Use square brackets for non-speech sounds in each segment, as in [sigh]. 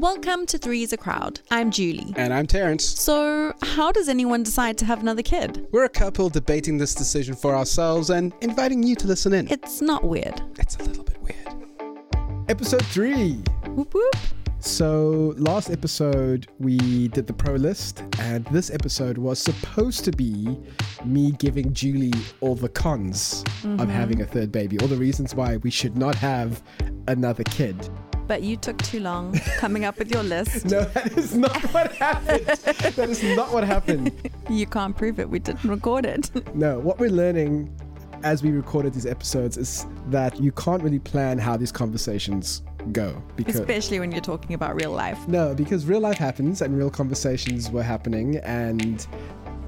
Welcome to Three is a Crowd. I'm Julie. And I'm Terence. So, how does anyone decide to have another kid? We're a couple debating this decision for ourselves and inviting you to listen in. It's not weird. It's a little bit weird. Episode three. Whoop whoop. So, last episode we did the pro list, and this episode was supposed to be me giving Julie all the cons of mm-hmm. having a third baby, all the reasons why we should not have another kid. But you took too long coming up with your [laughs] list. No, that is not what happened. that is not what happened. [laughs] You can't prove it. We didn't record it. [laughs] No, what we're learning as we recorded these episodes is that you can't really plan how these conversations go because Especially when you're talking about real life. No, because real life happens and real conversations were happening, and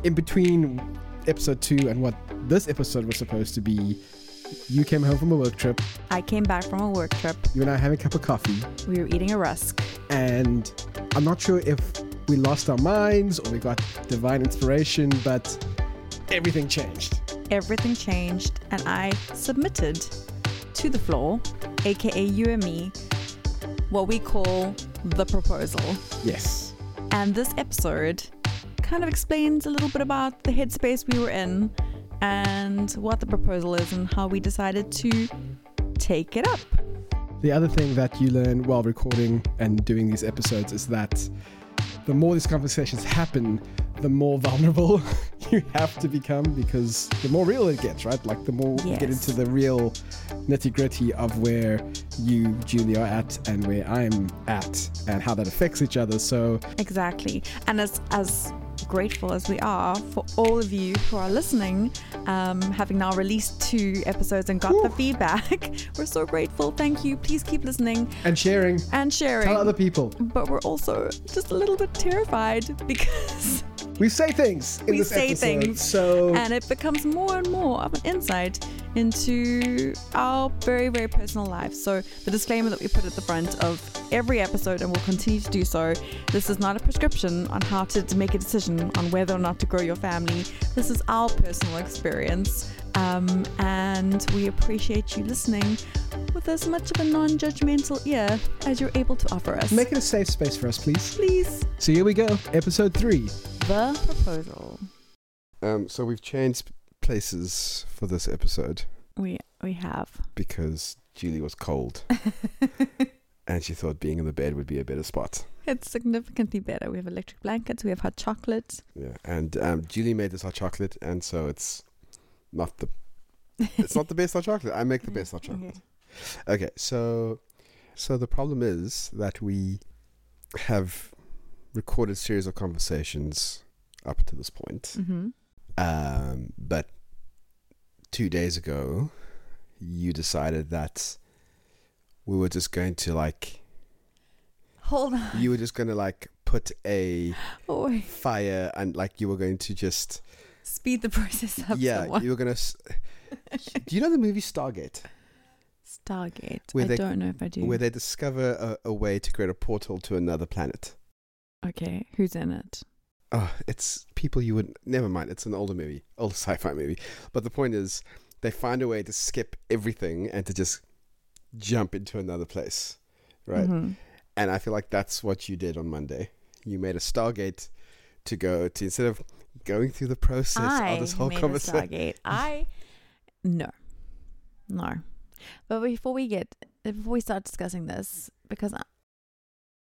in between episode two and what this episode was supposed to be, you came home from a work trip, I came back from a work trip. you and I having a cup of coffee, We were eating a rusk. and I'm not sure if we lost our minds or we got divine inspiration, but everything changed. Everything changed, and I submitted to the floor, aka you and me, what we call the proposal. Yes. And this episode kind of explains a little bit about the headspace we were in and what the proposal is and how we decided to take it up. The other thing that you learn while recording and doing these episodes is that the more these conversations happen, the more vulnerable [laughs] you have to become because the more real it gets, right? Like the more you get into the real nitty gritty of where you, Julie, are at and where I'm at and how that affects each other. So, Exactly. And as as grateful as we are for all of you who are listening, um, having now released two episodes and got the feedback, [laughs] we're so grateful. Thank you. Please keep listening and sharing, and sharing. tell other people. but we're also just a little bit terrified [laughs] because We say things in We this say episode. things. So, and it becomes more and more of an insight into our very very personal lives so the disclaimer that we put at the front of every episode and will continue to do so this is not a prescription on how to, to make a decision on whether or not to grow your family this is our personal experience um, and we appreciate you listening with as much of a non-judgmental ear as you're able to offer us make it a safe space for us, please. please So, here we go. Episode three. the proposal Um, so we've changed places for this episode we we have because Julie was cold [laughs] and she thought being in the bed would be a better spot. It's significantly better. We have electric blankets, we have hot chocolate. Yeah, and um, Julie made this hot chocolate, and so it's not the [laughs] it's not the best hot chocolate. I make the best hot chocolate. Okay, so so the problem is that we have recorded series of conversations up to this point, Mm-hmm. um, but two days ago, you decided that we were just going to like Hold on. you were just going to like put a [gasps] fire and like you were going to just Speed the [laughs] process up. yeah somewhat. you were gonna s- do you know the movie stargate Stargate. Where I they- don't know if I do. where they discover a, a way to create a portal to another planet okay, who's in it? oh it's people you would never mind it's an older movie old [laughs] sci-fi movie but the point is they find a way to skip everything and to just jump into another place right Mhm. and i feel like that's what you did on monday you made a stargate to go to instead of going through the process I of this whole made conversation Stargate. [laughs] I no, no. But before we get before we start discussing this, because I,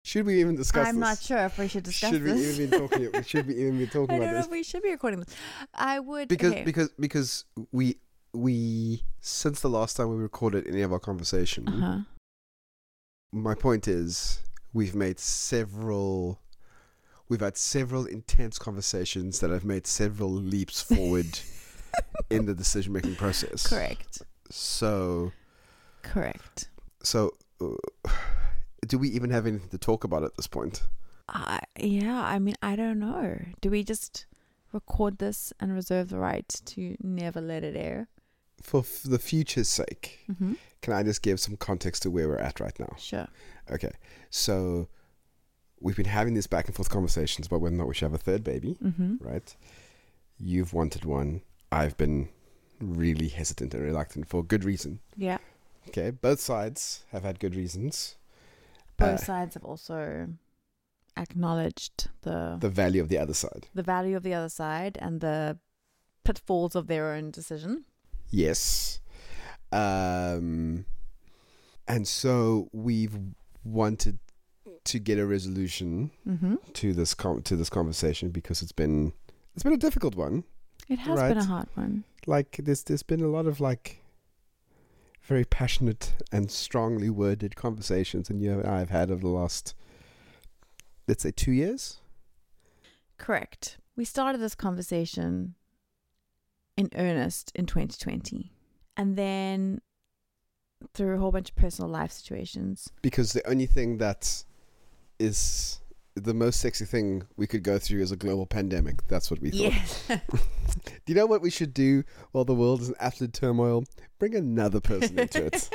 should we even discuss I'm this not sure if we should discuss should we this. even be talking should we even be talking I about don't know this if we should be recording this. I would because okay. because because we we since the last time we recorded any of our conversation uh-huh. my point is we've made several we've had several intense conversations that have made several leaps [laughs] forward in the decision making process correct, so correct. so uh, do we even have anything to talk about at this point Uh, yeah, I mean, I don't know. Do we just record this and reserve the right to never let it air? for f- the future's sake Mm-hmm. can i just give some context to where we're at right now Sure. Okay, so we've been having these back and forth conversations about whether or not we should have a third baby, Mm-hmm. right? You've wanted one. I've been really hesitant and reluctant for good reason. Yeah. Okay, both sides have had good reasons. Both Uh, sides have also acknowledged the the value of the other side. the value of the other side and the pitfalls of their own decision. Yes. Um, and so we've wanted to get a resolution Mm-hmm. to this com- to this conversation because it's been it's been a difficult one. It has been a hard one. Like there's there's been a lot of like very passionate and strongly worded conversations, and you and I have had over the last let's say two years. Correct. We started this conversation in earnest in 2020. And then through a whole bunch of personal life situations. because the only thing that is the most sexy thing we could go through is a global pandemic. That's what we thought. Yes. [laughs] Do you know what we should do while the world is in absolute turmoil? Bring another person into it.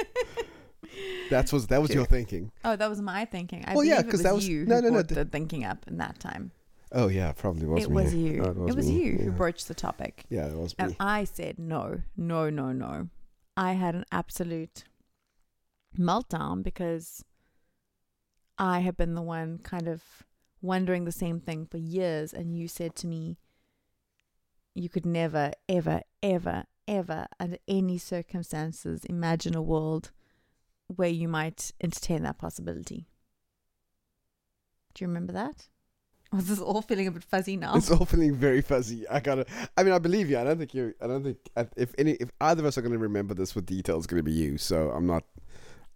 [laughs] That's was that was your thinking. oh, that was my thinking. I Well, yeah, believe it 'cause was that was- you no, no, no, the thinking up in that time. Oh yeah, probably was it me. was you. No, it was, me. you who broached the topic. Yeah, it was And me. I said no, no, no, no. I had an absolute meltdown because I have been the one kind of wondering the same thing for years. And you said to me, you could never, ever, ever, ever, under any circumstances, imagine a world where you might entertain that possibility. Do you remember that? [laughs] Was this all feeling a bit fuzzy now? It's all feeling very fuzzy. I gotta. I mean, I believe you. I don't think you. I don't think if any. If either of us are going to remember this with detail, it's going to be you. So I'm not.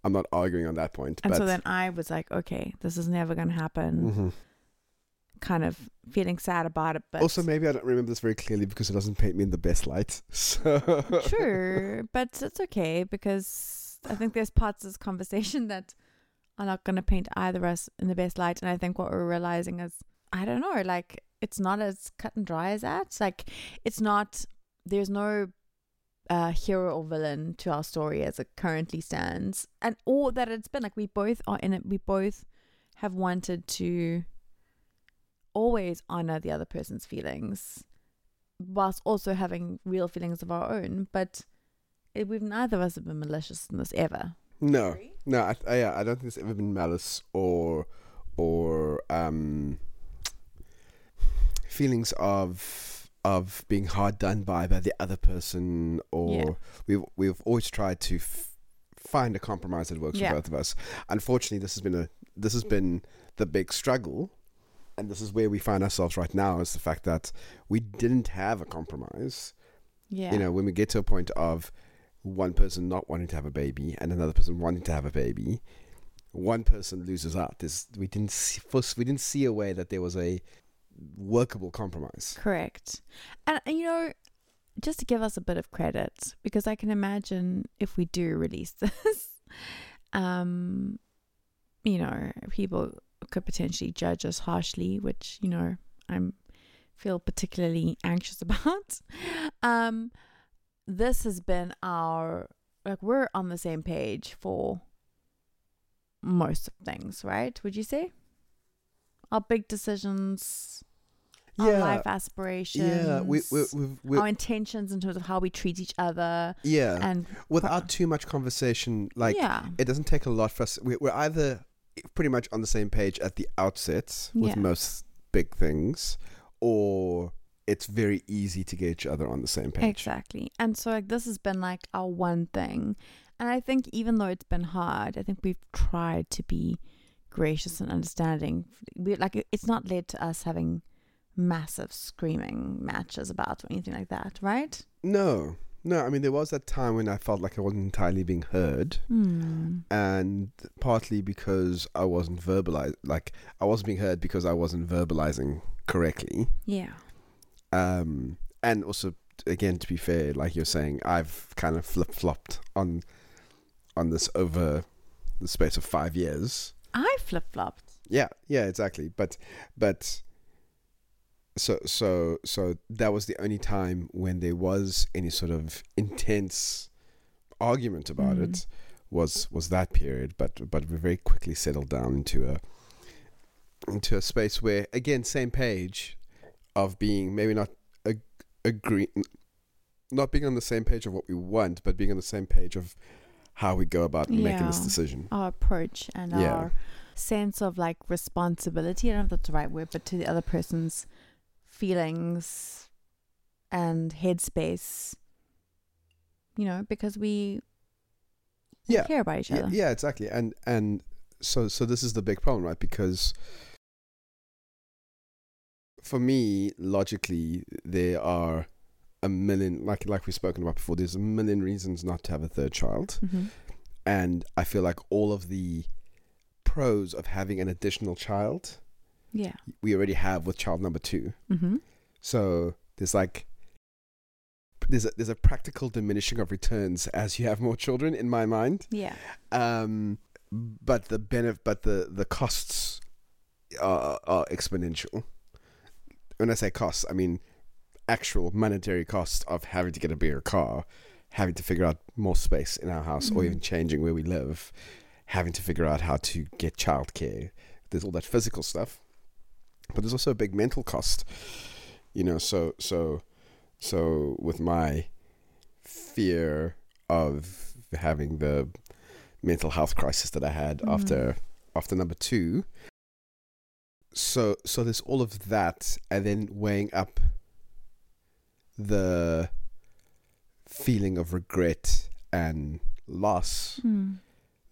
I'm not arguing on that point. And but so then I was like, okay, this is never going to happen. Mhm. Kind of feeling sad about it, but also, maybe I don't remember this very clearly because it doesn't paint me in the best light. [laughs] So sure, but it's okay because I think there's parts of this conversation [laughs] that are not going to paint either of us in the best light. And I think what we're realizing is, I don't know, like it's not as cut and dry as that. It's Like it's not. There's no uh, hero or villain to our story as it currently stands, and or that it's been like we both are in it. We both have wanted to always honor the other person's feelings whilst also having real feelings of our own but it, we've neither of us have been malicious in this ever no, no. I, I, yeah, I don't think there's ever been malice or or um feelings of of being hard done by by the other person or Yeah. we've we've always tried to f- find a compromise that works Yeah. for both of us unfortunately this has been a this has been the big struggle and this is where we find ourselves right now is the fact that we didn't have a compromise yeah you know when we get to a point of one person not wanting to have a baby and another person wanting to have a baby one person loses out There's, we didn't see first, we didn't see a way that there was a workable compromise. Correct. And, and you know just to give us a bit of credit because i can imagine if we do release [laughs] this um you know people could potentially judge us harshly which you know i'm feel particularly anxious [laughs] about. Um this has been our like we're on the same page for most of things right? Would you say? Our big decisions our life aspirations yeah we, we, we've, we our intentions in terms of how we treat each other yeah and without too much conversation like yeah it doesn't take a lot for us we, we're either pretty much on the same page at the outset with Yeah. most big things or it's very easy to get each other on the same page Exactly. And so like this has been like our one thing. And I think even though it's been hard, I think we've tried to be gracious and understanding. We like it's not led to us having massive screaming matches about or anything like that, right? No, no. I mean, there was that time when I felt like I wasn't entirely being heard, Hmm. and partly because I wasn't verbalized, like I wasn't being heard because I wasn't verbalizing correctly. Yeah. Um, and also, again, to be fair, like you're saying, I've kind of flip flopped on on this over the space of five years. I flip flopped. Yeah, yeah, exactly. But but so so so that was the only time when there was any sort of intense argument about Mm. it was was that period. But but we very quickly settled down into a into a space where again same page of being maybe not ag- agree not being on the same page of what we want, but being on the same page of how we go about making this decision. Our approach and Yeah. our sense of like responsibility. I don't know if that's the right word, but to the other person's feelings and headspace. You know, because we Yeah. care about each Yeah, other. yeah, exactly. And and so so this is the big problem, right? Because for me, logically, there are a million like like we've spoken about before. There's a million reasons not to have a third child, Mm-hmm. and I feel like all of the pros of having an additional child Yeah. we already have with child number two. Mm-hmm. So there's like there's a, there's a practical diminishing of returns as you have more children in my mind. Yeah. Um, but the benefit, but the the costs are, are exponential. When I say costs, I mean actual monetary cost of having to get a bigger car, having to figure out more space in our house, or Mhm. even changing where we live, having to figure out how to get childcare. There's all that physical stuff, but there's also a big mental cost. You know, so so so with my fear of having the mental health crisis that I had Mhm. after after number two. So so there's all of that, and then weighing up the feeling of regret and loss Mm.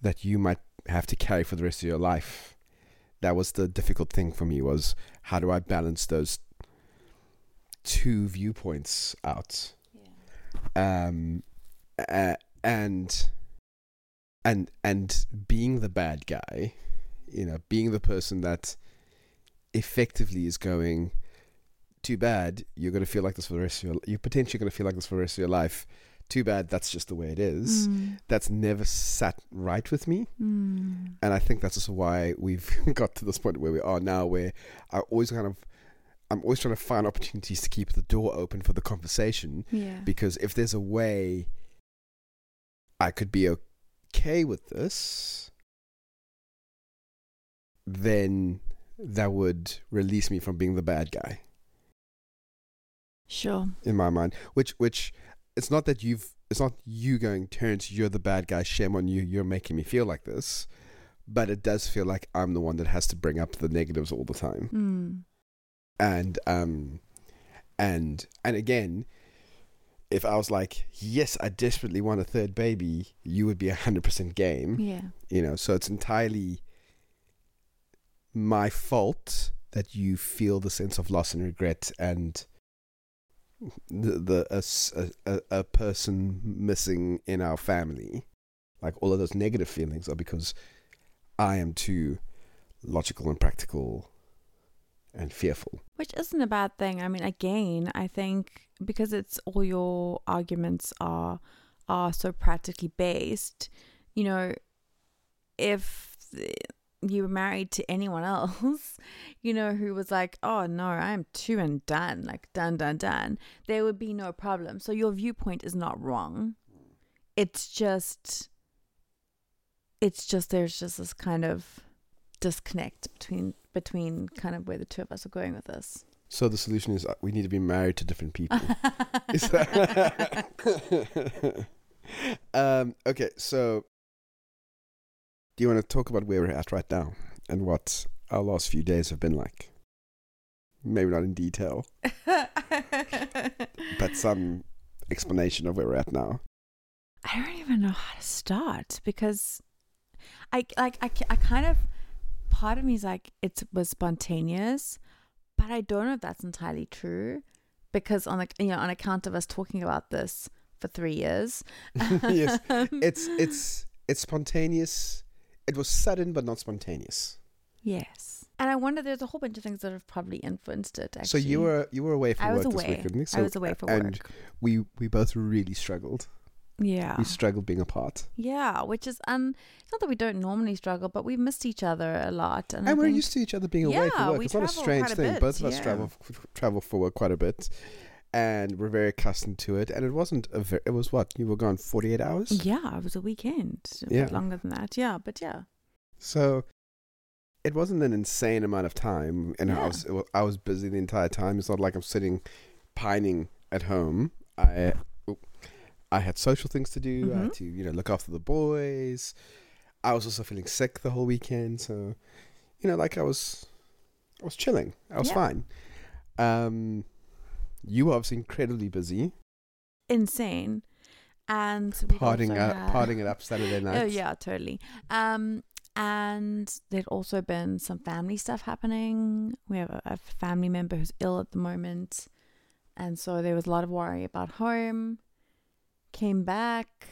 that you might have to carry for the rest of your life. That was the difficult thing for me was how do I balance those two viewpoints out? um, uh, and and and being the bad guy, you know, being the person that effectively is going too bad. You're going to feel like this for the rest of your. You're potentially going to feel like this for the rest of your life. Too bad. That's just the way it is. Mm. That's never sat right with me, Mm. and I think that's also why we've [laughs] got to this point where we are now, where I always kind of. I'm always trying to find opportunities to keep the door open for the conversation Yeah. because if there's a way I could be okay with this, then that would release me from being the bad guy Sure. in my mind. Which, which, it's not that you've, it's not you going, Terence, you're the bad guy, shame on you, you're making me feel like this. But it does feel like I'm the one that has to bring up the negatives all the time. Mm. and um and and again if i was like yes i desperately want a third baby you would be a 100% game Yeah. you know so it's entirely my fault that you feel the sense of loss and regret and the, the a, a- a person missing in our family like all of those negative feelings are because i am too logical and practical and fearful Which isn't a bad thing. I mean, again, I think because it's all your arguments are are so practically based, you know, if you were married to anyone else, [laughs] you know, who was like, oh no, I'm two and done, like done, done, done, there would be no problem. So your viewpoint is not wrong. It's just, it's just, there's just this kind of disconnect between between kind of where the two of us are going with this. So the solution is uh, we need to be married to different people. [laughs] Is that- [laughs] um, okay, so do you want to talk about where we're at right now and what our last few days have been like? Maybe not in detail, [laughs] but some explanation of where we're at now. I don't even know how to start because I like I, I kind of part of me is like it was spontaneous, but I don't know if that's entirely true because on the you know on account of us talking about this for three years. [laughs] Yes, [laughs] Um, It's it's it's spontaneous. It was sudden but not spontaneous. yes, and I wonder there's a whole bunch of things that have probably influenced it. Actually. So you were you were away for I work was this away. weekend. So, I was away for and work. we we both really struggled. Yeah. We struggled being apart. Yeah, which is um, it's not that we don't normally struggle, but we've missed each other a lot, and, And, we're used to each other being away Yeah, for work. It's not a strange a thing. bit, Both of us yeah. travel travel for work quite a bit, and we're very accustomed to it. And it wasn't a very. It was what you were gone forty eight hours. yeah, it was a weekend, a Yeah. bit longer than that. Yeah, but yeah, So it wasn't an insane amount of time, and I was I was busy the entire time. It's not like I'm sitting pining at home. I I had social things to do. I Mhm. had to you know look after the boys. I was also feeling sick the whole weekend, so you know, like I was, I was chilling. I was Yeah. fine. Um, you were obviously incredibly busy, Insane. And we've also up, had- partying it up Saturday [laughs] night. Oh yeah, totally. Um, and there'd also been some family stuff happening. We have a, a family member who's ill at the moment, and so there was a lot of worry about home. Came back,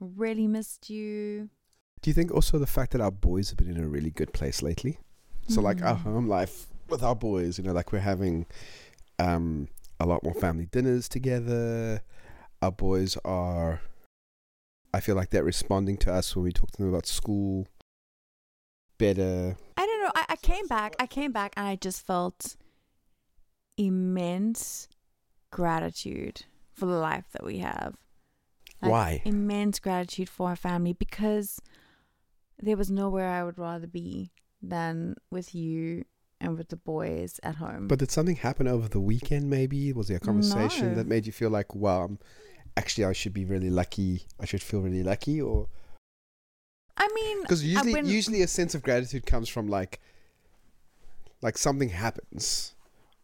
really missed you. Do you think also the fact that our boys have been in a really good place lately? So like our Mm. home life with our boys, you know, like we're having um a lot more family dinners together. Our boys are I feel like they're responding to us when we talk to them about school better. I don't know. I, I came back. I came back, and I just felt immense gratitude for the life that we have. Like, Why? Immense gratitude for our family because there was nowhere I would rather be than with you and with the boys at home. But did something happen over the weekend maybe? Was there a conversation No. that made you feel like, wow, I'm, actually I should be really lucky. I should feel really lucky or I mean, because usually when- usually a sense of gratitude comes from like like something happens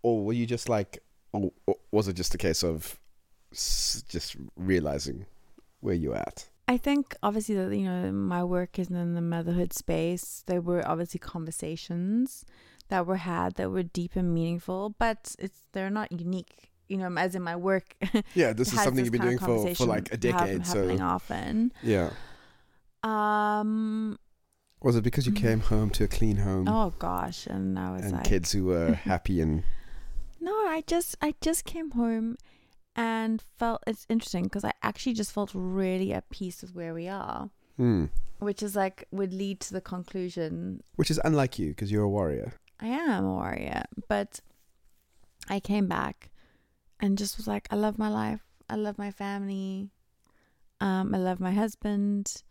or were you just like or, or was it just a case of s- just realizing where you're at I think obviously that you know my work is in the motherhood space. There were obviously conversations that were had that were deep and meaningful, but it's they're not unique. You know, as in my work. [laughs] yeah this is something you've been doing for, for like a decade so happening often. yeah Um. was it because you came home to a clean home Oh gosh, and I was and like, kids who were [laughs] happy and no, I just I just came home and felt it's interesting because I actually just felt really at peace with where we are, hmm, which is like would lead to the conclusion which is unlike you because you're a warrior I am a warrior, but I came back and just was like, I love my life. I love my family. Um, I love my husband.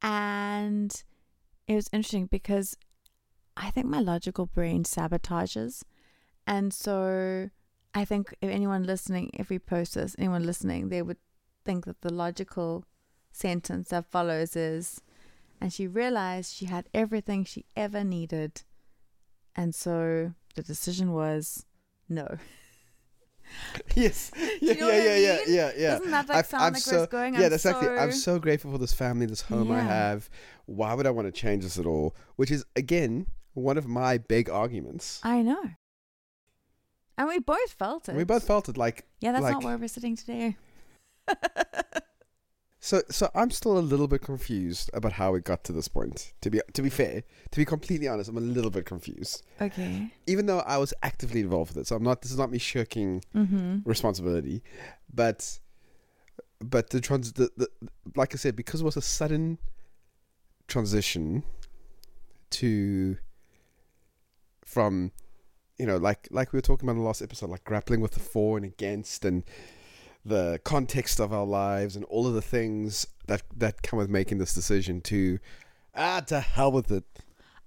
And it was interesting because I think my logical brain sabotages. And so I think if anyone listening, if we post this, anyone listening, they would think that the logical sentence that follows is, and she realized she had everything she ever needed. And so the decision was no. [laughs] yes [laughs] you yeah know yeah yeah yeah yeah yeah Doesn't that like I've- sound I'm like so- going? yeah, I'm that's exactly. I'm so- so grateful for this family, this home I have. Why would I want to change this at all? Which is again one of my big arguments. I know. And we both felt it. We both felt it. Like Yeah, that's like- not where we're sitting today. [laughs] so. So I'm still a little bit confused about how it got to this point. To be to be fair, to be completely honest, I'm a little bit confused. okay. Even though I was actively involved with it, so I'm not. This is not me shirking Mm-hmm. responsibility, but but the trans the, the like I said because it was a sudden transition to from you know like like we were talking about in the last episode like grappling with the for and against and the context of our lives and all of the things that that come with making this decision to ah to hell with it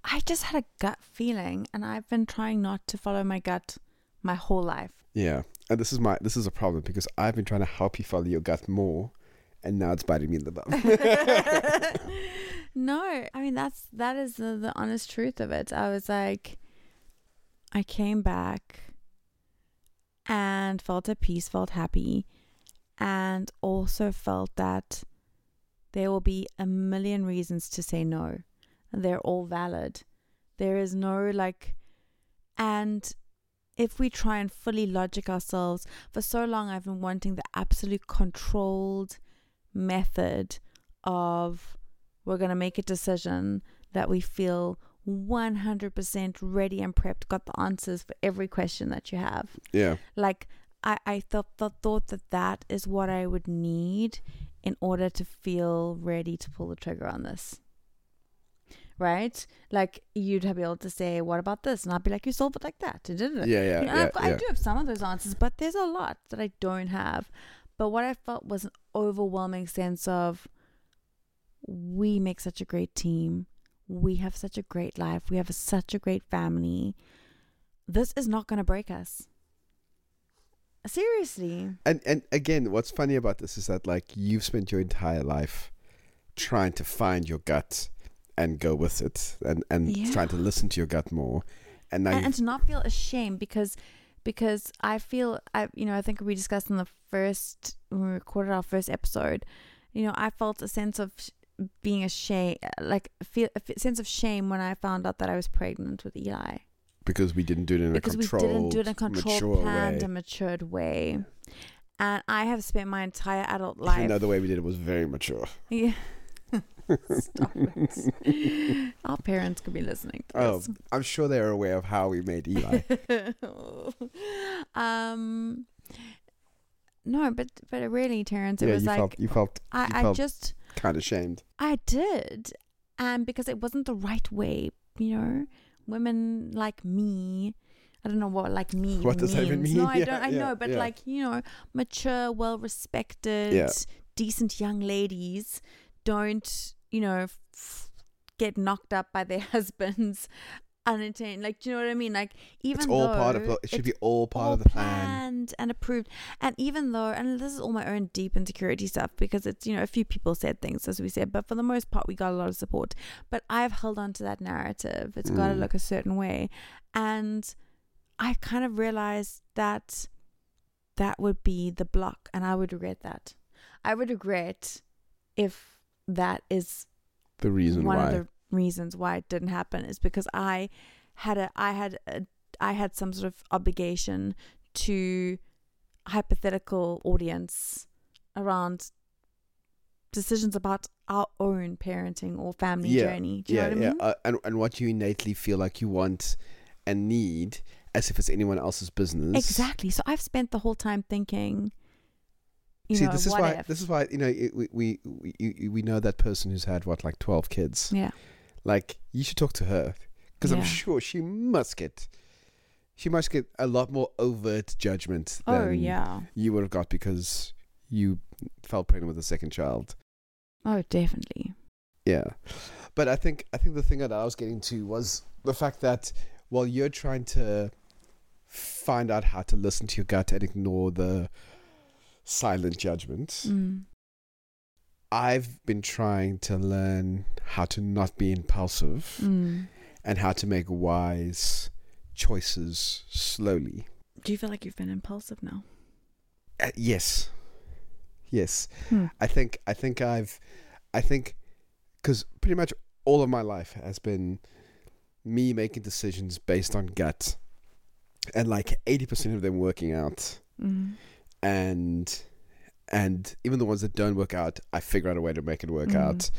I just had a gut feeling, and I've been trying not to follow my gut my whole life. yeah and this is my this is a problem because I've been trying to help you follow your gut more and now it's biting me in the butt [laughs] no, I mean that's that is the, the honest truth of it. I was like, I came back and felt at peace, felt happy, and also felt that there will be a million reasons to say no. And they're all valid. There is no like, and if we try and fully logic ourselves, for so long I've been wanting the absolute controlled method of we're going to make a decision that we feel 100% ready and prepped, got the answers for every question that you have. yeah Like, I, I thought, thought, thought that that is what I would need in order to feel ready to pull the trigger on this. Right? Like, you'd be able to say, What about this? And I'd be like, You solve it like that. [laughs] yeah You yeah know, yeah, got- I do have some of those answers, but there's a lot that I don't have. But what I felt was an overwhelming sense of we make such a great team. We have such a great life. We have such a great family. This is not going to break us. Seriously. And and again, what's funny about this is that like you've spent your entire life trying to find your gut and go with it and and Yeah. trying to listen to your gut more. And now and, and to not feel ashamed because because I feel I you know I think we discussed in the first when we recorded our first episode, you know I felt a sense of sh- being ashamed, like feel a f- sense of shame when I found out that I was pregnant with Eli because we didn't do it in because a we controlled, didn't do it in a controlled, mature planned, way. and matured way. And I have spent my entire adult [laughs] Even life. though the way we did it was very mature. yeah. [laughs] Stop it. [laughs] Our parents could be listening to Oh, this. I'm sure they're aware of how we made Eli. um no but but really terence it yeah, was you like felt you felt you i i just kind of shamed. i did and because it wasn't the right way you know women like me I don't know what like me What does that even means. mean? No, I [laughs] Yeah, don't. I yeah, know, but yeah. like you know, mature, well respected, Yeah. decent young ladies don't you know f- get knocked up by their [laughs] husbands unattained. Like, do you know what I mean? Like, even It's all though part of the, it should be all part all of the plan. and approved. And even though, and this is all my own deep insecurity stuff because it's, you know, a few people said things, as we said, but for the most part, we got a lot of support. But I've held on to that narrative. It's got to Mm. look a certain way. And I kind of realized that that would be the block, and I would regret that. I would regret if that is The reason one why. of the reasons why it didn't happen is because I had a I had a I had some sort of obligation to hypothetical audience around decisions about our own parenting or family Yeah, journey. Do you yeah, know what I yeah. mean? Uh, and and what you innately feel like you want and need, as if it's anyone else's business. exactly. So I've spent the whole time thinking, you See, know, this is why. if? This is why you know it, we we we we know that person who's had what like twelve kids. yeah, Like you should talk to her because I'm sure she must get. She must get a lot more overt judgment oh than yeah, you would have got because you fell pregnant with a second child. oh definitely. Yeah, but I think I think the thing that I was getting to was the fact that while you're trying to find out how to listen to your gut and ignore the silent judgment, Mm. I've been trying to learn how to not be impulsive Mm. and how to make wise choices slowly. Do you feel like you've been impulsive now? Uh, yes, yes. Hmm. I think I think I've I think because pretty much all of my life has been me making decisions based on gut, and like eighty percent of them working out, Mm. and and even the ones that don't work out, I figure out a way to make it work Mhm. out.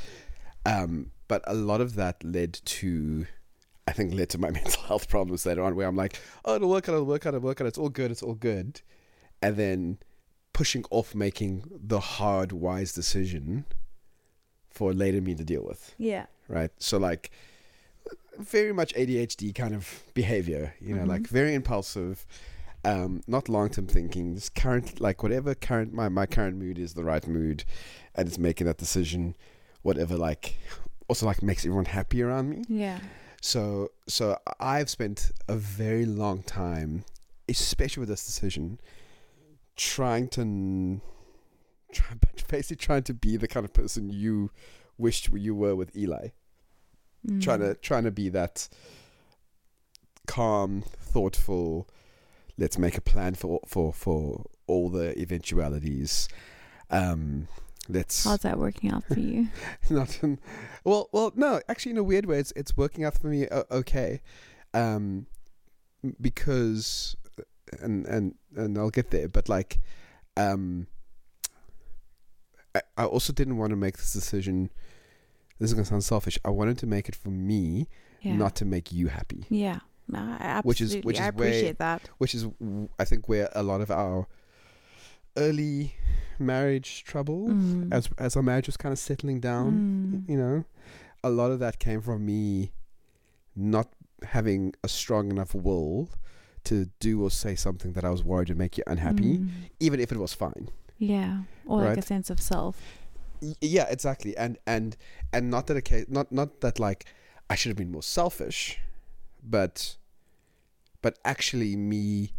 Um, but a lot of that led to. I think led to my [laughs] mental health problems later on, where I'm like, "Oh, it'll work out, it'll work out, it'll work out. It's all good, it's all good," and then pushing off making the hard, wise decision for later me to deal with, Yeah. right? So, like, very much ADHD kind of behavior, you know, Mhm. like very impulsive, um, not long term thinking, just current, like, whatever current, my, my current mood is the right mood, and it's making that decision, whatever, like, also, like, makes everyone happy around me. Yeah. So so I've spent a very long time, especially with this decision, trying to try, [laughs] basically trying to be the kind of person you wished you were with Eli. Trying to Mm. trying to be that calm, thoughtful. Let's make a plan for for for all the eventualities. Um, let's How's that working out for you? [laughs] not in, well well no actually in a weird way it's it's working out for me uh, okay um because and and and I'll get there but like um I, I also didn't want to make this decision this is going to sound selfish I wanted to make it for me Yeah. not to make you happy Yeah. No, absolutely. Which is- which I is where- that. which is I think where a lot of our early marriage trouble Mm. as as our marriage was kind of settling down Mm. you know a lot of that came from me not having a strong enough will to do or say something that I was worried would make you unhappy, Mm. even if it was fine. Yeah. Or like a sense of self. Y- yeah, exactly. And and and not that a case, not not that like I should have been more selfish, but but actually me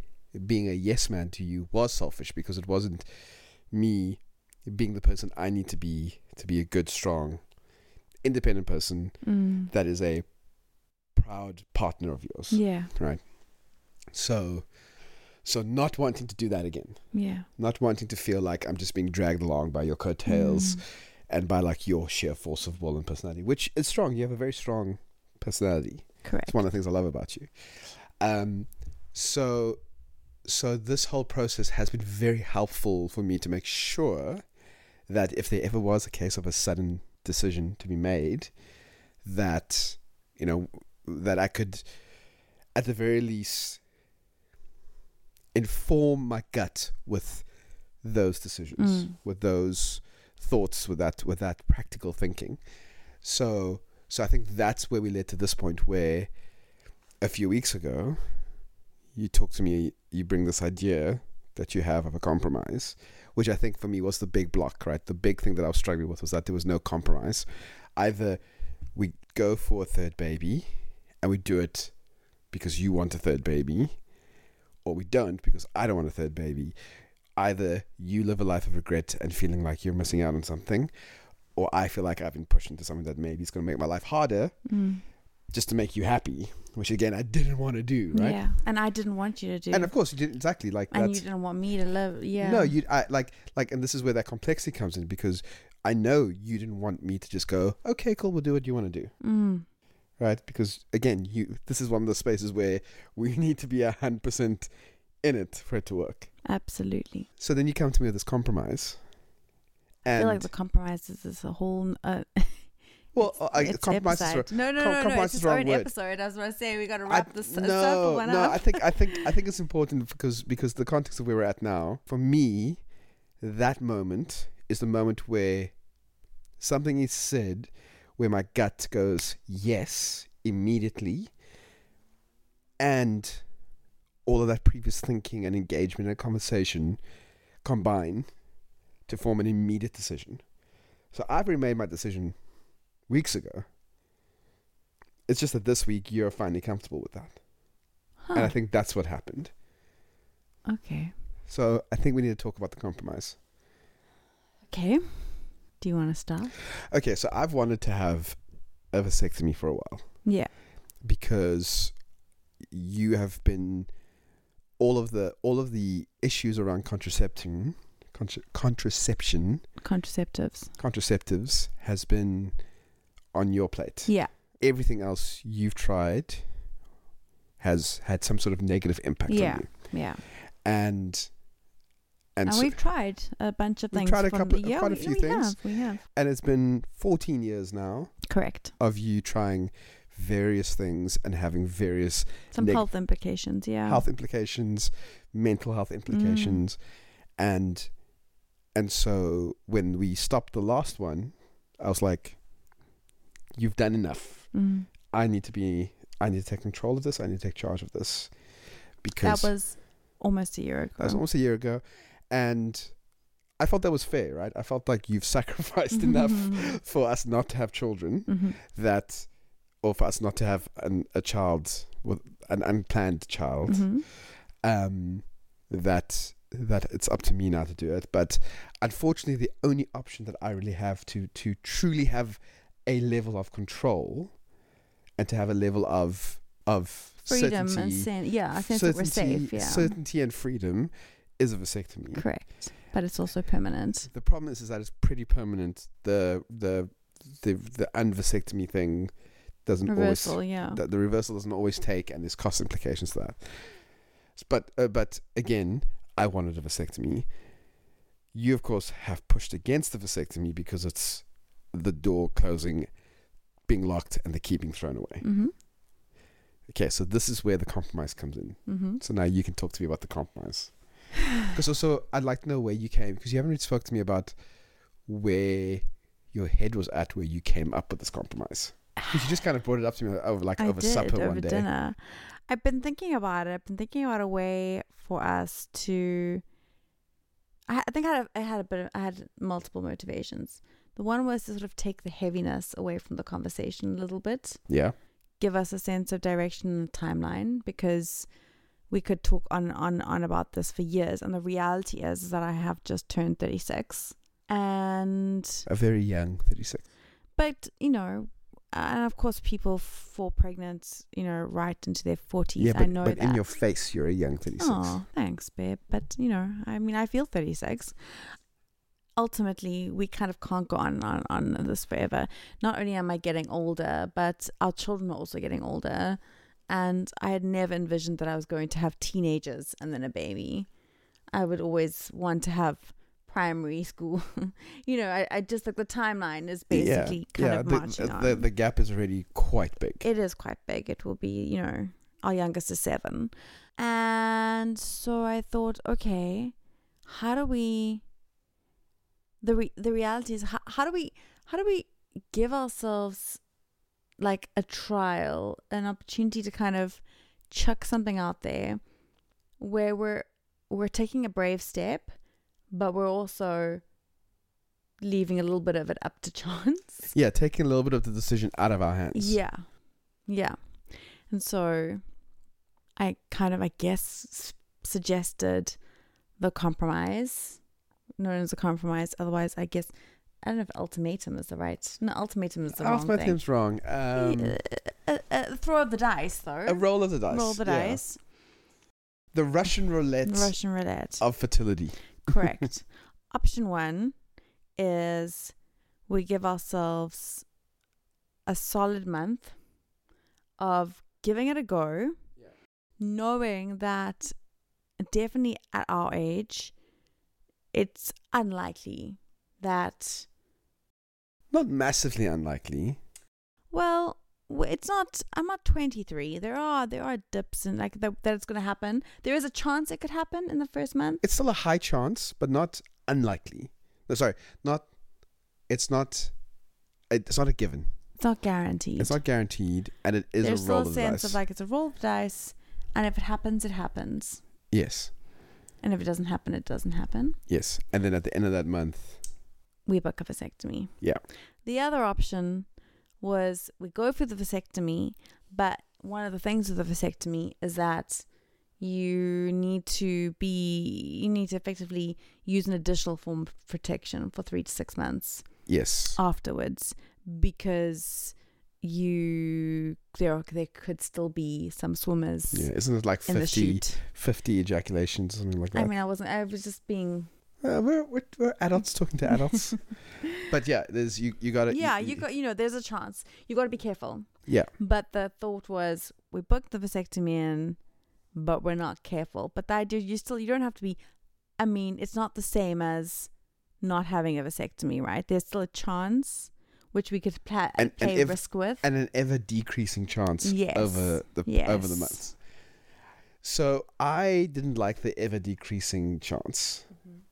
being a yes man to you was selfish because it wasn't me being the person I need to be to be a good, strong, independent person Mm. that is a proud partner of yours. Yeah. Right. So, so not wanting to do that again, Yeah. not wanting to feel like I'm just being dragged along by your coattails Mm. and by like your sheer force of will and personality, which is strong. You have a very strong personality. Correct. It's one of the things I love about you. Um, so, so this whole process has been very helpful for me to make sure that if there ever was a case of a sudden decision to be made, that you know that I could, at the very least, inform my gut with those decisions, Mm. with those thoughts, with that with that practical thinking. So, so I think that's where we led to this point where a few weeks ago, you talk to me, you bring this idea that you have of a compromise, which I think for me was the big block, right? The big thing that I was struggling with was that there was no compromise. Either we go for a third baby and we do it because you want a third baby, or we don't because I don't want a third baby. Either you live a life of regret and feeling like you're missing out on something, or I feel like I've been pushed into something that maybe is going to make my life harder Mm. Just to make you happy, which again I didn't want to do, right? Yeah. And I didn't want you to do. And of course you didn't exactly like and you didn't want me to live. Yeah. No, you I like like and this is where that complexity comes in because I know you didn't want me to just go, okay, cool, we'll do what you want to do. Mm. Right? Because again, you this is one of the spaces where we [laughs] need to be a hundred percent in it for it to work. Absolutely. So then you come to me with this compromise. I feel like the compromises is a whole. Uh, [laughs] well, it's- I, it's compromise is episode. No, no, com- no, no. compromise It's is the wrong own word. episode. I was going to say we got to I- wrap this uh, no, circle no, up. I think I think [laughs] I think it's important because because the context of where we're at now, for me, that moment is the moment where something is said where my gut goes yes immediately and all of that previous thinking and engagement and conversation combine to form an immediate decision. So I've already made my decision weeks ago. It's just that this week you're finally comfortable with that. And I think that's what happened. Okay. So I think we need to talk about the compromise. Okay. Do you want to start? Okay, so I've wanted to have a vasectomy for a while Yeah. because you have been all of the all of the issues around contraception contra- contraception Contraceptives. contraceptives has been on your plate. Yeah. Everything else you've tried has had some sort of negative impact Yeah. on you. Yeah. And and, And, so, we've tried a bunch of We've things. tried a couple- the, yeah, quite a few we things. Have, we have. and it's been 14 years now Correct. of you trying various things and having various Some Neg- health implications. Yeah. health implications, mental health mm. implications, and and so when we stopped the last one, I was like, "You've done enough. Mm. I need to be. I need to take control of this. I need to take charge of this." Because That was almost a year ago. that was almost a year ago, and I felt that was fair, right? I felt like you've [laughs] sacrificed enough [laughs] for us not to have children hmm that, or for us not to have an, a child with an unplanned child. hmm um, that that it's up to me now to do it. But unfortunately, the only option that I really have to to truly have a level of control and to have a level of of Freedom and certainty, sen- yeah, I sense that we're safe. Yeah. certainty and freedom is a vasectomy. Correct. But it's also permanent. The problem is, is that it's pretty permanent. The the the the unvasectomy thing doesn't Reversal. always Yeah. that the reversal doesn't always take, and there's cost implications to that. But uh, but again, I wanted a vasectomy. You of course have pushed against the vasectomy because it's the door closing, being locked, and the key being thrown away. hmm Okay, so this is where the compromise comes in. hmm So now you can talk to me about the compromise. [sighs] Because also, I'd like to know where you came because you haven't really spoke to me about where your head was at where you came up with this compromise. Because you just kind of brought it up to me over like I over did supper over one day. dinner. I've been thinking about it. I've been thinking about a way for us to. I, I think I had, a, I had a bit. Of, I had multiple motivations. The one was to sort of take the heaviness away from the conversation a little bit, Yeah. give us a sense of direction and timeline, because we could talk on and on and on about this for years. And the reality is, is that I have just turned thirty six, and A very young 36. but you know, and of course, people fall pregnant, you know, right into their forties. Yeah, but, I know but that. in your face, you're a young 36. Oh, thanks, babe. But you know, I mean, I feel 36. Ultimately, we kind of can't go on, on on this forever. Not only am I getting older, but our children are also getting older, and I had never envisioned that I was going to have teenagers and then a baby. I would always want to have primary school. [laughs] you know, I, I just like the timeline is basically kind of the, marching the, on. the, the gap is already quite big. It is quite big. It will be, you know, our youngest is seven. And so I thought, okay, how do we the re- the reality is how, how do we how do we give ourselves like a trial, an opportunity to kind of chuck something out there where we're we're taking a brave step, but we're also leaving a little bit of it up to [laughs] chance. yeah, taking a little bit of the decision out of our hands. Yeah. Yeah. And so I kind of, I guess, suggested the compromise, known as a compromise. Otherwise, I guess, I don't know if ultimatum is the right. No, ultimatum is the wrong thing. Ultimatum's wrong. Um, Yeah, uh, uh, throw of the dice, though. a roll of the dice. Roll the yeah. dice. The Russian roulette The Russian roulette. of fertility. Correct. [laughs] Option one is we give ourselves a solid month of giving it a go, knowing that definitely at our age, it's unlikely that, Not massively unlikely. well, it's not. I'm not 23. There are there are dips and like that, that it's going to happen. There is a chance it could happen in the first month. It's still a high chance, but not unlikely. No, sorry, not. It's not. It's not a given. It's not guaranteed. It's not guaranteed, and it is There's a roll still a of the sense dice. of like it's a roll of the dice, and if it happens, it happens, yes, and if it doesn't happen, it doesn't happen. yes, and then at the end of that month, We book a vasectomy. Yeah. The other option was we go for the vasectomy, but one of the things with the vasectomy is that you need to be you need to effectively use an additional form of protection for three to six months yes, afterwards because you there there could still be some swimmers yeah, isn't it like in 50, 50 ejaculations or something like that? I mean, I wasn't. I was just being. Uh, we're, we're, we're adults talking to adults, [laughs] but yeah, there's you you got to yeah, you got. You know, there's a chance. You got to be careful. yeah But the thought was, we booked the vasectomy in, but we're not careful. But the idea, you still, you don't have to be. I mean, it's not the same as not having a vasectomy, right? There's still a chance, which we could pla- And- and play risk with. and an ever decreasing chance Yes. over the over the months. So I didn't like the ever decreasing chance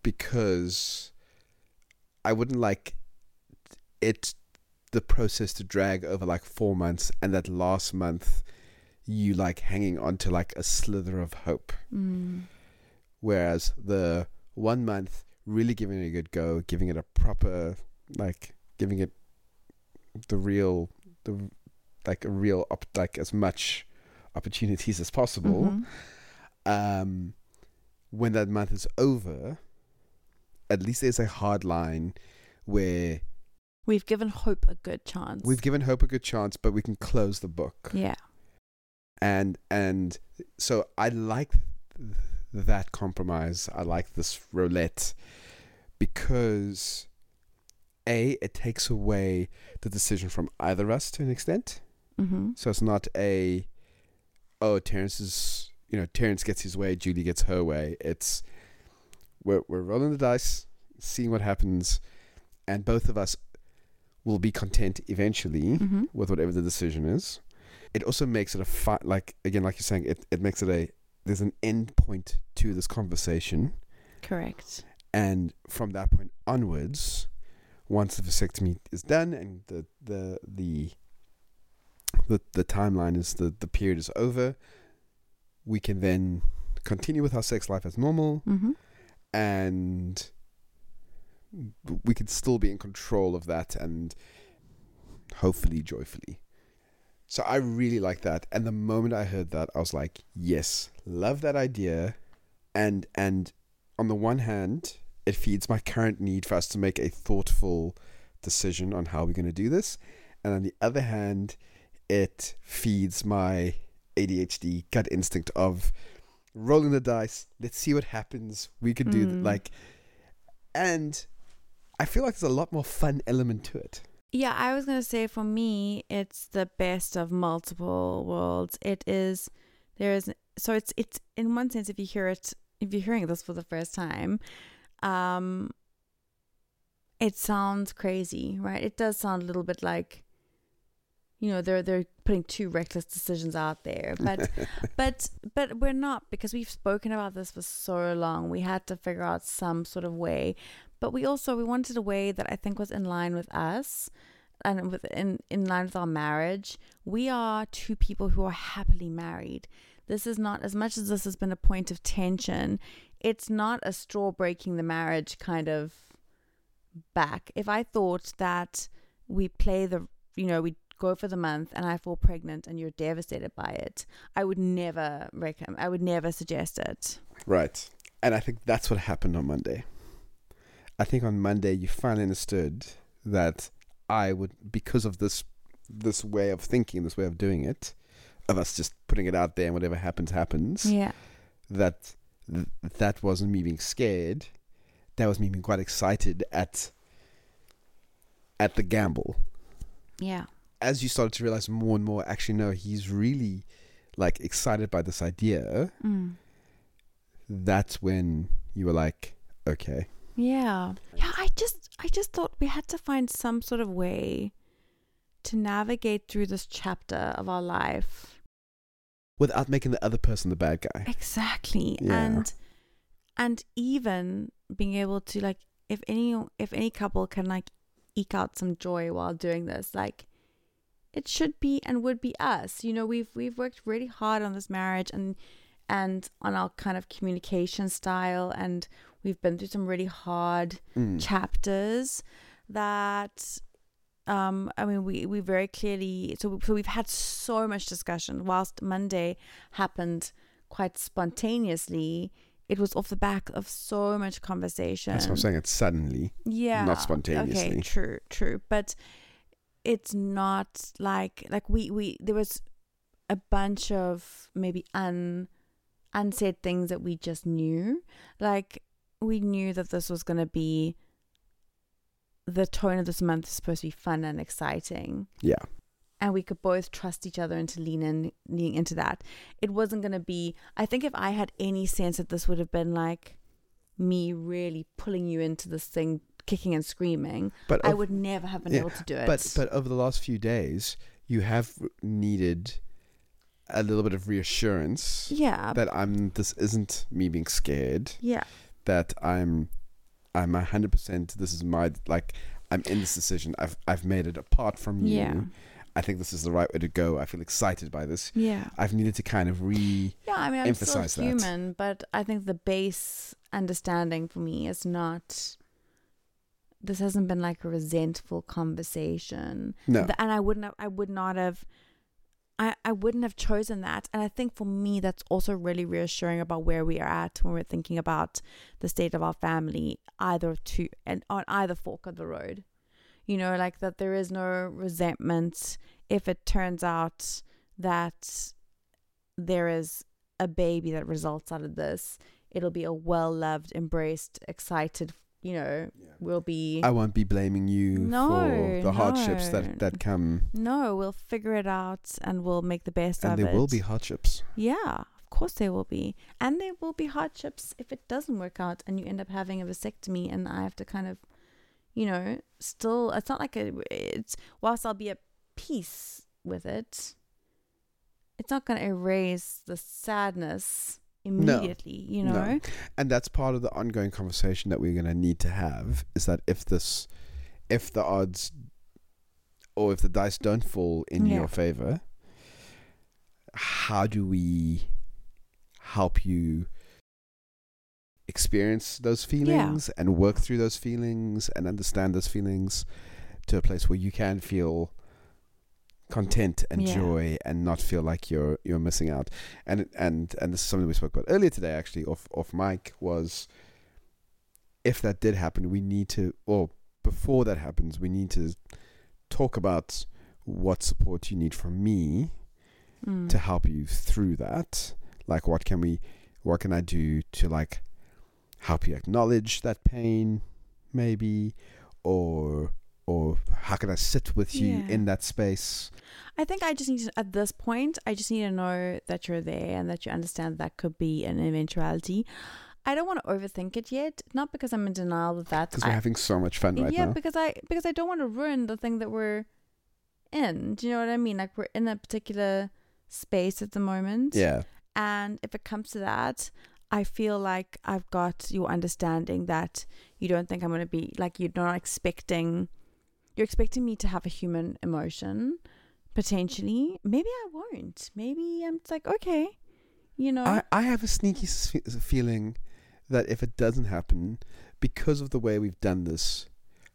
because I wouldn't like it the process to drag over like four months and that last month you like hanging on to like a slither of hope. Mm. Whereas the one month really giving it a good go, giving it a proper like giving it the real the like a real op- like as much opportunities as possible. Mhm. Um, when that month is over, at least there's a hard line where We've given hope a good chance. we've given hope a good chance, but we can close the book. yeah. and and so I like th- that compromise. I like this roulette because a it takes away the decision from either of us to an extent. Mm-hmm. So it's not a oh Terence is you know Terence gets his way, Julie gets her way. It's we're we're rolling the dice, seeing what happens, and both of us will be content eventually Mm-hmm. with whatever the decision is. It also makes it a fi- like again, like you're saying, it, it makes it a there's an end point to this conversation, Correct. and from that point onwards, once the vasectomy is done and the the the the, the timeline is the the period is over, we can then continue with our sex life as normal, Mm-hmm. and we could still be in control of that and hopefully joyfully. So I really like that. And the moment I heard that, I was like, yes, love that idea. And and on the one hand, it feeds my current need for us to make a thoughtful decision on how we're going to do this. And on the other hand, it feeds my ADHD gut instinct of rolling the dice. Let's see what happens. We could do Mm. like, and I feel like there's a lot more fun element to it. Yeah, I was gonna say for me, it's the best of multiple worlds. It is there is so it's it's in one sense if you hear it if you're hearing this for the first time, um it sounds crazy, right? It does sound a little bit like you know, they're they're putting two reckless decisions out there. But [laughs] but but we're not because we've spoken about this for so long. We had to figure out some sort of way but we also we wanted a way that I think was in line with us and with in in line with our marriage. We are two people who are happily married. This is not as much as this has been a point of tension. It's not a straw breaking the marriage kind of back. If I thought that we play the you know we go for the month and I fall pregnant and you're devastated by it, I would never recommend. I would never suggest it. Right. And I think that's what happened on Monday. I think on Monday you finally understood that I would because of this this way of thinking, this way of doing it, of us just putting it out there and whatever happens happens, Yeah. that th- that wasn't me being scared. That was me being quite excited at at the gamble. Yeah. As you started to realize more and more, actually no, he's really like excited by this idea. Mm. That's when you were like, okay, Yeah. Yeah, I just I just thought we had to find some sort of way to navigate through this chapter of our life. Without making the other person the bad guy. Exactly. Yeah. And and even being able to like if any if any couple can like eke out some joy while doing this, like it should be and would be us. You know, we've we've worked really hard on this marriage and and on our kind of communication style and we've been through some really hard Mm. chapters that um i mean we we very clearly so so we've had so much discussion whilst monday happened quite spontaneously it was off the back of so much conversation That's what I'm saying. It's suddenly. yeah not spontaneously. okay true true but it's not like like we we there was a bunch of maybe un unsaid things that we just knew like we knew that this was going to be the tone of this month is supposed to be fun and exciting Yeah. and we could both trust each other and to lean in lean into that it wasn't going to be i think if i had any sense that this would have been like me really pulling you into this thing kicking and screaming But i ov- would never have been yeah, able to do it But but over the last few days, you have needed a little bit of reassurance yeah that I'm. This isn't me being scared. yeah That I'm. I'm a hundred percent. This is my like. I'm in this decision. I've I've made it apart from you. yeah I think this is the right way to go. I feel excited by this. yeah I've needed to kind of re. yeah i mean i'm Emphasize still that. human but i think the base understanding for me is not this hasn't been like a resentful conversation No. And I wouldn't have, I would not have I, I wouldn't have chosen that. And I think for me that's also really reassuring about where we are at when we're thinking about the state of our family either to and on either fork of the road. You know like that there is no resentment if it turns out that there is a baby that results out of this. It'll be a well loved embraced excited you know we'll be I won't be blaming you No, for the hardships that that come, No, we'll figure it out and we'll make the best and of it. And there will be hardships. Yeah, of course there will be. And there will be hardships if it doesn't work out and you end up having a vasectomy and I have to kind of, you know, still, it's not like a, it's, whilst I'll be at peace with it, it's not going to erase the sadness immediately, you No. know? and that's part of the ongoing conversation that we're going to need to have is that if this if the odds or if the dice don't fall in Yeah. your favor how do we help you experience those feelings and work through those feelings and understand those feelings to a place where you can feel content and Yeah. joy and not feel like you're you're missing out and and and this is something we spoke about earlier today actually off off mic was if that did happen we need to or before that happens, we need to talk about what support you need from me Mm. to help you through that. Like, what can we, what can I do to like help you acknowledge that pain, maybe, or or how can I sit with you Yeah. in that space? I think I just need to, at this point, I just need to know that you're there and that you understand that could be an eventuality. I don't want to overthink it yet, not because I'm in denial that. Because we're having so much fun right yeah, now. Yeah, because I because I don't want to ruin the thing that we're in. Do you know what I mean? Like we're in a particular space at the moment. Yeah, And if it comes to that, I feel like I've got your understanding that you don't think I'm going to be like you're not expecting you're expecting me to have a human emotion potentially. Maybe I won't. Maybe I'm just like okay, you know. I, I have a sneaky s- feeling that if it doesn't happen, because of the way we've done this,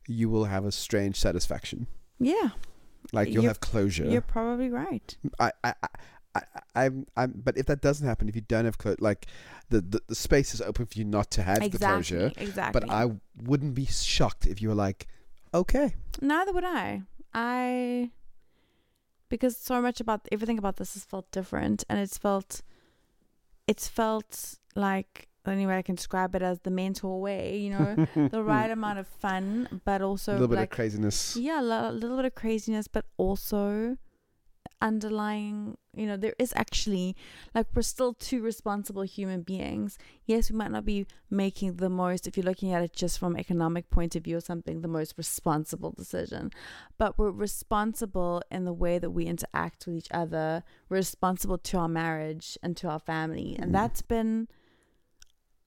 you will have a strange satisfaction. yeah, Like you'll You're- have closure. you're probably right. I, I, I, I, I'm, I'm, but if that doesn't happen, if you don't have closure, like the, the, the space is open for you not to have the exactly. closure. Exactly. But I wouldn't be shocked if you were like, okay, Neither would I. I because so much about everything about this has felt different and it's felt it's felt like the only way I can describe it as the mental way, you know, [laughs] the right amount of fun, but also a little bit like of craziness. yeah, a little bit of craziness, but also underlying, you know, there is actually like we're still two responsible human beings. Yes, we might not be making the most if you're looking at it just from economic point of view or something, the most responsible decision. But we're responsible in the way that we interact with each other. We're responsible to our marriage and to our family. And Mm. that's been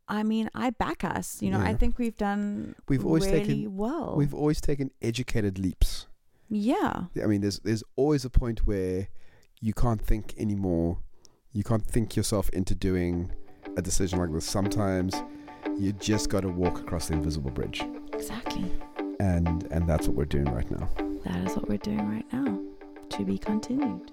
I mean, I back us. You know, I think we've done We've always really taken- well. We've always taken educated leaps. Yeah. I mean, there's there's always a point where you can't think anymore. You can't think yourself into doing a decision like this. Sometimes you just got to walk across the invisible bridge, Exactly. and and that's what we're doing right now. That is what we're doing right now. To be continued.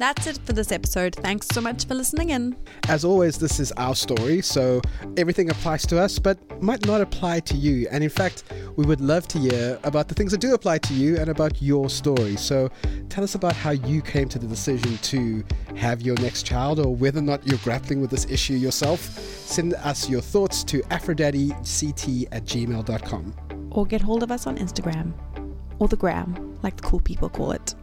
That's it for this episode. Thanks so much for listening in. As always, this is our story, so everything applies to us, but might not apply to you. And in fact, we would love to hear about the things that do apply to you and about your story. So tell us about how you came to the decision to have your next child or whether or not you're grappling with this issue yourself. Send us your thoughts to afrodaddyct at gmail.com. Or get hold of us on Instagram. Or the gram, like the cool people call it.